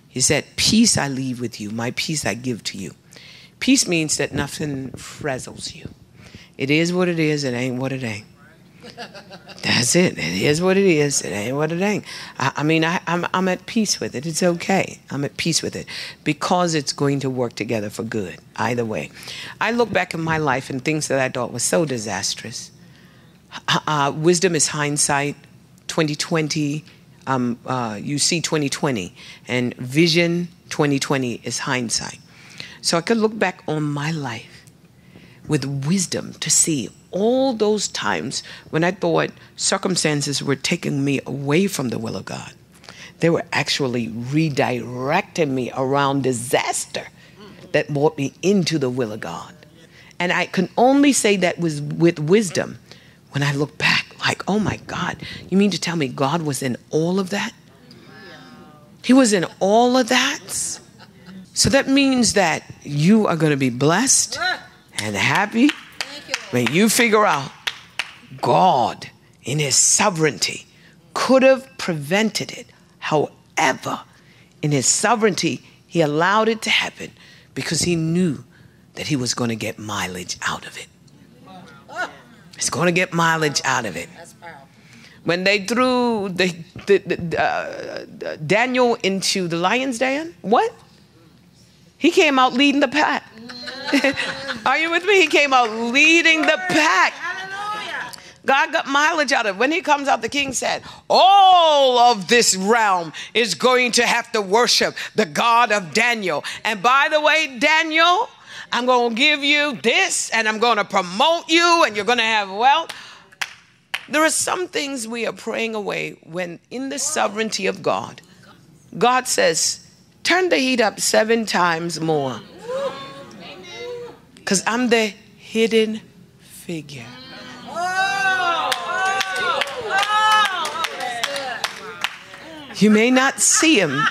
He said, Peace I leave with you, my peace I give to you. Peace means that nothing frazzles you. It is what it is, it ain't what it ain't. That's it. It is what it is. It ain't what it ain't. I, I mean, I, I'm, I'm at peace with it. It's okay. I'm at peace with it because it's going to work together for good, either way. I look back in my life and things that I thought were so disastrous uh, wisdom is hindsight 2020 um, uh, you see 2020 and vision 2020 is hindsight so i could look back on my life with wisdom to see all those times when i thought circumstances were taking me away from the will of god they were actually redirecting me around disaster that brought me into the will of god and i can only say that was with wisdom when I look back, like, oh my God, you mean to tell me God was in all of that? He was in all of that. So that means that you are going to be blessed and happy when you figure out God, in His sovereignty, could have prevented it. However, in His sovereignty, He allowed it to happen because He knew that He was going to get mileage out of it. It's going to get mileage out of it. When they threw the, the, the uh, Daniel into the lion's den, what? He came out leading the pack. Are you with me? He came out leading the pack. God got mileage out of it. When he comes out, the king said, All of this realm is going to have to worship the God of Daniel. And by the way, Daniel, I'm going to give you this and I'm going to promote you and you're going to have wealth. There are some things we are praying away when, in the sovereignty of God, God says, Turn the heat up seven times more. Because I'm the hidden figure. You may not see him,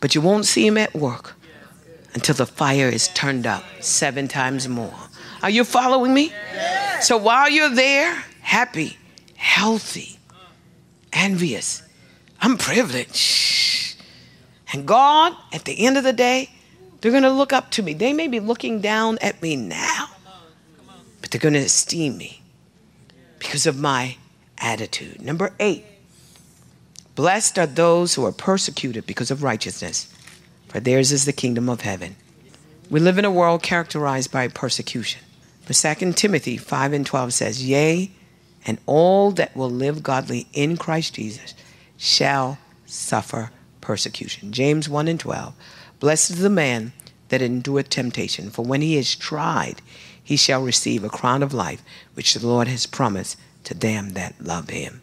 but you won't see him at work until the fire is turned up seven times more. Are you following me? So while you're there, happy, healthy, envious, I'm privileged. And God, at the end of the day, they're going to look up to me. They may be looking down at me now, but they're going to esteem me because of my attitude. Number eight, blessed are those who are persecuted because of righteousness, for theirs is the kingdom of heaven. We live in a world characterized by persecution. But 2 Timothy 5 and 12 says, Yea, and all that will live godly in Christ Jesus shall suffer persecution. James 1 and 12. Blessed is the man that endureth temptation, for when he is tried, he shall receive a crown of life, which the Lord has promised to them that love him.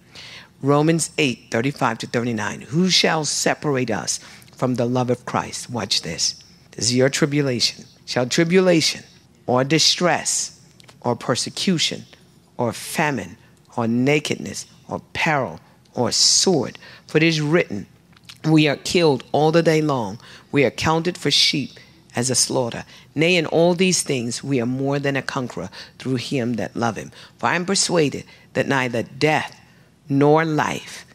Romans 8, 35 to 39. Who shall separate us from the love of Christ? Watch this. This is your tribulation. Shall tribulation or distress or persecution or famine or nakedness or peril or sword? For it is written, We are killed all the day long. We are counted for sheep as a slaughter. Nay, in all these things we are more than a conqueror through him that love him. For I am persuaded that neither death, nor life,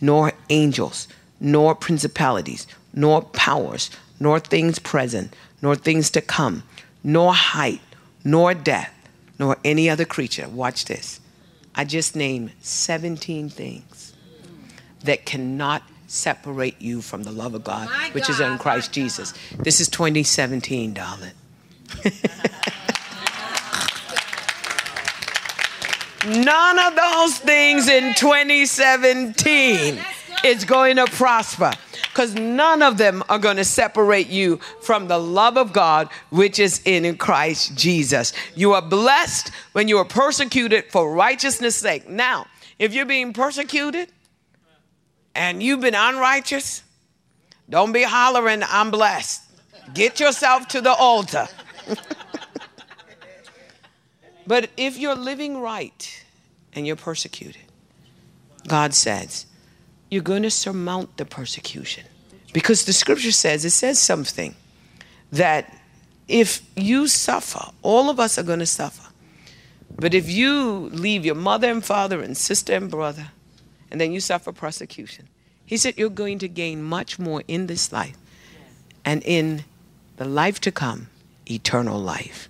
nor angels, nor principalities, nor powers, nor things present, nor things to come, nor height, nor depth, nor any other creature. Watch this. I just named 17 things that cannot separate you from the love of God, My which is in Christ Jesus. This is 2017, darling. None of those things in 2017 is going to prosper because none of them are going to separate you from the love of God which is in Christ Jesus. You are blessed when you are persecuted for righteousness' sake. Now, if you're being persecuted and you've been unrighteous, don't be hollering, I'm blessed. Get yourself to the altar. but if you're living right and you're persecuted, God says, you're going to surmount the persecution. Because the scripture says, it says something that if you suffer, all of us are going to suffer. But if you leave your mother and father and sister and brother, and then you suffer persecution, he said you're going to gain much more in this life and in the life to come, eternal life.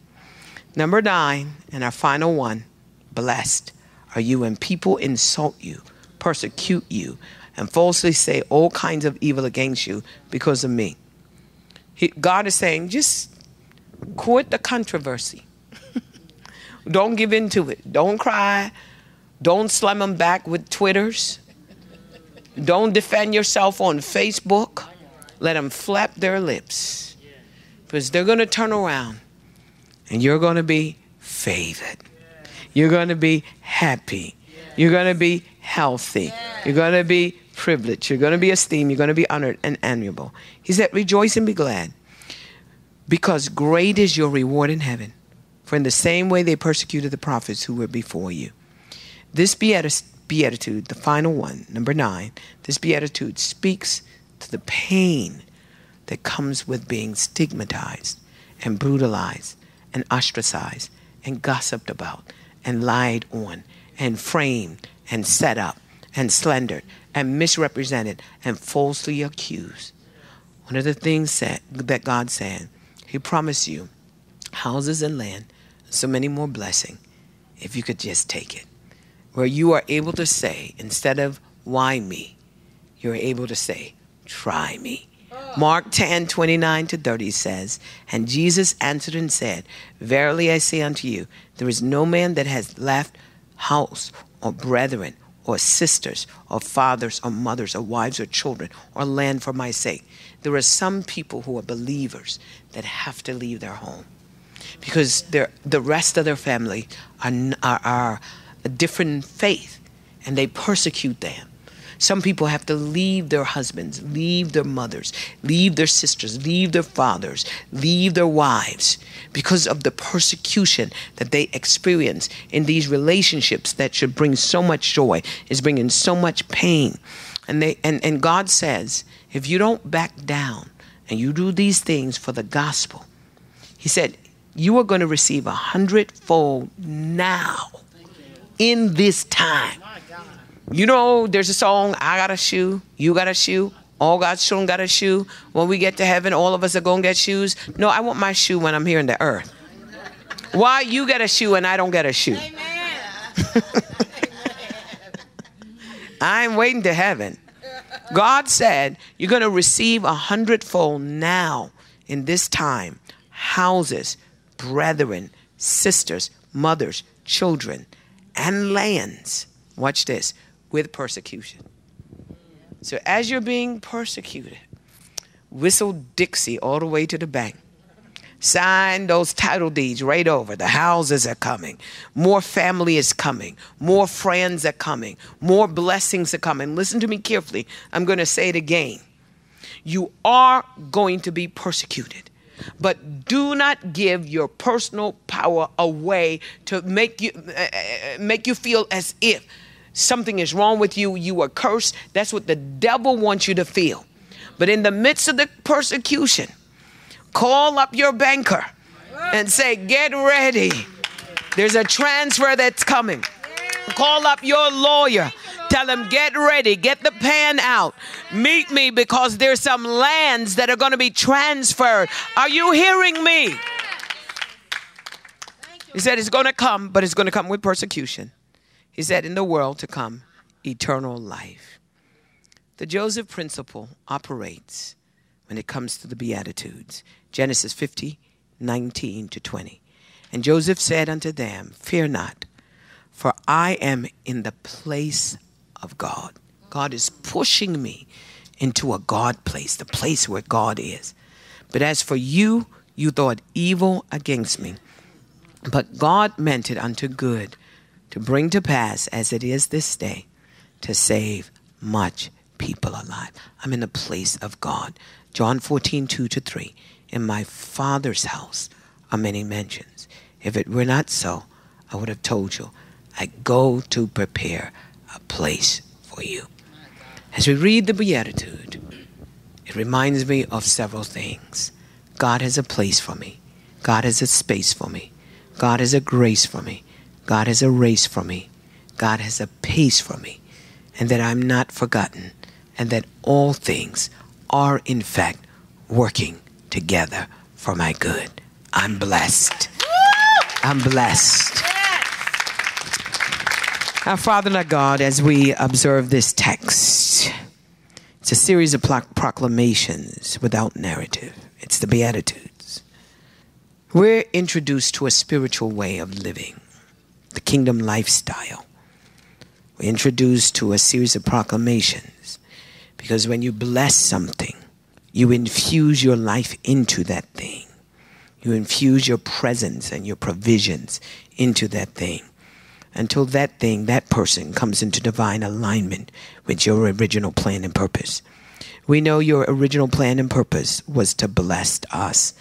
Number nine, and our final one blessed are you when people insult you, persecute you, and falsely say all kinds of evil against you because of me. He, God is saying, just quit the controversy. Don't give in to it. Don't cry. Don't slam them back with Twitters. Don't defend yourself on Facebook. Let them flap their lips. Because they're going to turn around and you're going to be favored. You're going to be happy. You're going to be healthy. You're going to be privileged. You're going to be esteemed. You're going to be honored and amiable. He said, Rejoice and be glad, because great is your reward in heaven. For in the same way they persecuted the prophets who were before you. This beatitude, the final one, number nine, this beatitude speaks to the pain that comes with being stigmatized and brutalized and ostracized and gossiped about and lied on and framed and set up and slandered and misrepresented and falsely accused. One of the things that, that God said, He promised you houses and land, so many more blessing, if you could just take it. Where you are able to say, instead of why me, you're able to say, try me. Ah. Mark 10, 29 to 30 says, And Jesus answered and said, Verily I say unto you, there is no man that has left house or brethren or sisters or fathers or mothers or wives or children or land for my sake. There are some people who are believers that have to leave their home because the rest of their family are, are, are a different faith and they persecute them. Some people have to leave their husbands, leave their mothers, leave their sisters, leave their fathers, leave their wives because of the persecution that they experience in these relationships that should bring so much joy, is bringing so much pain. And, they, and, and God says, if you don't back down, and you do these things for the gospel, he said, you are going to receive a hundredfold now in this time. You know, there's a song, I got a shoe, you got a shoe, all God's children got a shoe. When we get to heaven, all of us are going to get shoes. No, I want my shoe when I'm here in the earth. Why you get a shoe and I don't get a shoe? I'm waiting to heaven. God said, You're going to receive a hundredfold now in this time houses, brethren, sisters, mothers, children, and lands. Watch this with persecution. So as you're being persecuted, whistle Dixie all the way to the bank. Sign those title deeds right over. The houses are coming. More family is coming. More friends are coming. More blessings are coming. Listen to me carefully. I'm going to say it again. You are going to be persecuted. But do not give your personal power away to make you uh, make you feel as if something is wrong with you, you are cursed. That's what the devil wants you to feel. But in the midst of the persecution, call up your banker and say, Get ready. There's a transfer that's coming. Call up your lawyer. Tell them, Get ready. Get the pan out. Meet me because there's some lands that are going to be transferred. Are you hearing me? He said, It's going to come, but it's going to come with persecution. He said, In the world to come, eternal life. The Joseph principle operates when it comes to the Beatitudes. Genesis 50, 19 to 20. And Joseph said unto them, Fear not, for I am in the place of God. God is pushing me into a God place, the place where God is. But as for you, you thought evil against me. But God meant it unto good, to bring to pass as it is this day, to save much people alive. I'm in the place of God. John 14, 2 to 3. In my Father's house are many mansions. If it were not so, I would have told you, I go to prepare a place for you. As we read the Beatitude, it reminds me of several things. God has a place for me. God has a space for me. God has a grace for me. God has a race for me. God has a pace for me. And that I'm not forgotten and that all things are, in fact, working together for my good. I'm blessed. I'm blessed. Our Father and our God, as we observe this text, it's a series of proclamations without narrative. It's the Beatitudes. We're introduced to a spiritual way of living, the kingdom lifestyle. We're introduced to a series of proclamations because when you bless something, you infuse your life into that thing. You infuse your presence and your provisions into that thing until that thing, that person comes into divine alignment with your original plan and purpose. We know your original plan and purpose was to bless us.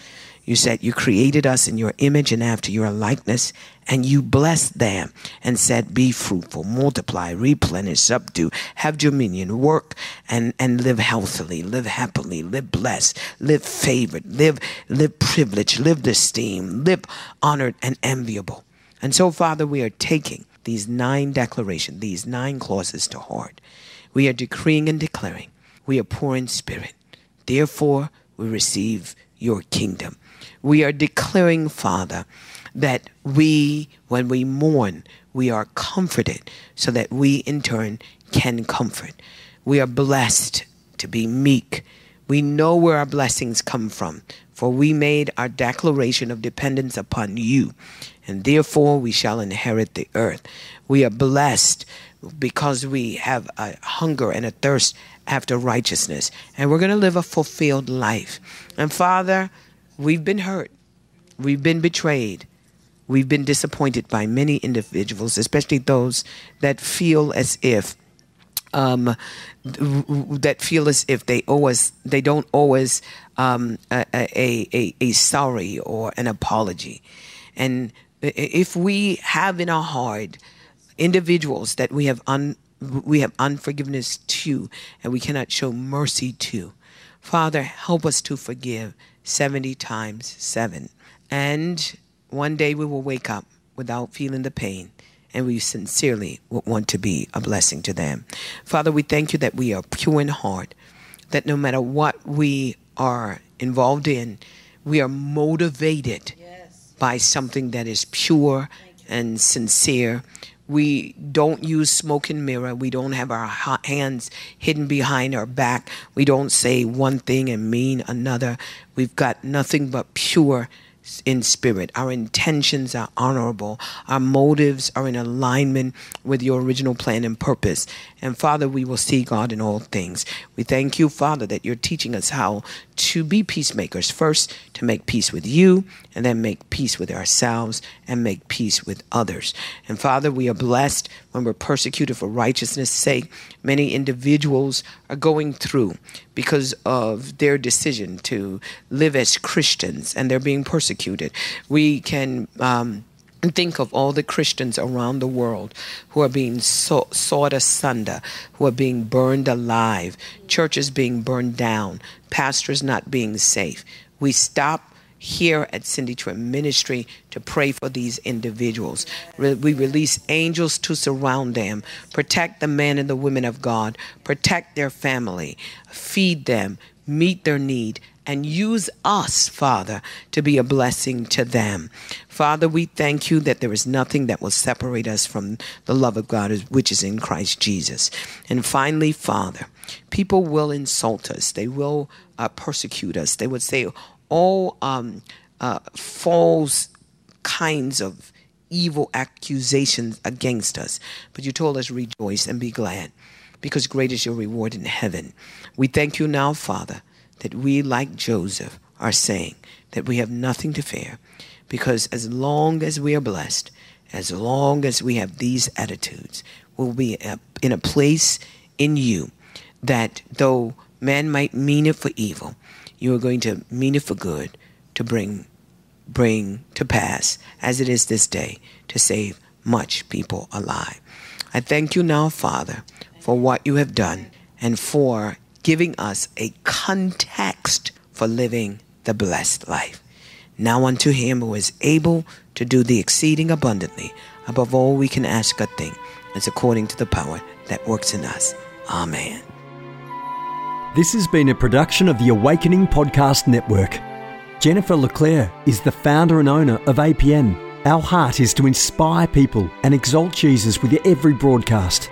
You said you created us in your image and after your likeness, and you blessed them and said, Be fruitful, multiply, replenish, subdue, have dominion, work and, and live healthily, live happily, live blessed, live favored, live, live privileged, live esteemed, live honored and enviable. And so, Father, we are taking these nine declarations, these nine clauses to heart. We are decreeing and declaring. We are poor in spirit. Therefore, we receive your kingdom we are declaring, Father, that we, when we mourn, we are comforted so that we in turn can comfort. We are blessed to be meek. We know where our blessings come from, for we made our declaration of dependence upon you, and therefore we shall inherit the earth. We are blessed because we have a hunger and a thirst after righteousness, and we're going to live a fulfilled life. And Father, We've been hurt. We've been betrayed. We've been disappointed by many individuals, especially those that feel as if um, that feel as if they owe us, they don't owe us um, a, a, a, a sorry or an apology. And if we have in our heart individuals that we have un, we have unforgiveness to and we cannot show mercy to, Father, help us to forgive 70 times 7. And one day we will wake up without feeling the pain and we sincerely would want to be a blessing to them. Father, we thank you that we are pure in heart, that no matter what we are involved in, we are motivated. By something that is pure and sincere. We don't use smoke and mirror. We don't have our hands hidden behind our back. We don't say one thing and mean another. We've got nothing but pure in spirit. Our intentions are honorable. Our motives are in alignment with your original plan and purpose. And Father, we will see God in all things. We thank you, Father, that you're teaching us how to be peacemakers. First, to make peace with you, and then make peace with ourselves and make peace with others. And Father, we are blessed when we're persecuted for righteousness' sake. Many individuals are going through because of their decision to live as Christians and they're being persecuted. We can. Um, think of all the Christians around the world who are being saw, sawed asunder, who are being burned alive, churches being burned down, pastors not being safe. We stop here at Cindy Trimm Ministry to pray for these individuals. We release angels to surround them, protect the men and the women of God, protect their family, feed them, meet their need, and use us, Father, to be a blessing to them. Father, we thank you that there is nothing that will separate us from the love of God, which is in Christ Jesus. And finally, Father, people will insult us, they will uh, persecute us, they would say, all um, uh, false kinds of evil accusations against us. But you told us, rejoice and be glad, because great is your reward in heaven. We thank you now, Father, that we, like Joseph, are saying that we have nothing to fear, because as long as we are blessed, as long as we have these attitudes, we'll be in a place in you that though man might mean it for evil, you are going to mean it for good to bring bring to pass as it is this day to save much people alive. I thank you now, Father, for what you have done and for giving us a context for living the blessed life. Now unto him who is able to do the exceeding abundantly above all we can ask or think, as according to the power that works in us. Amen. This has been a production of the Awakening Podcast Network. Jennifer LeClaire is the founder and owner of APN. Our heart is to inspire people and exalt Jesus with every broadcast.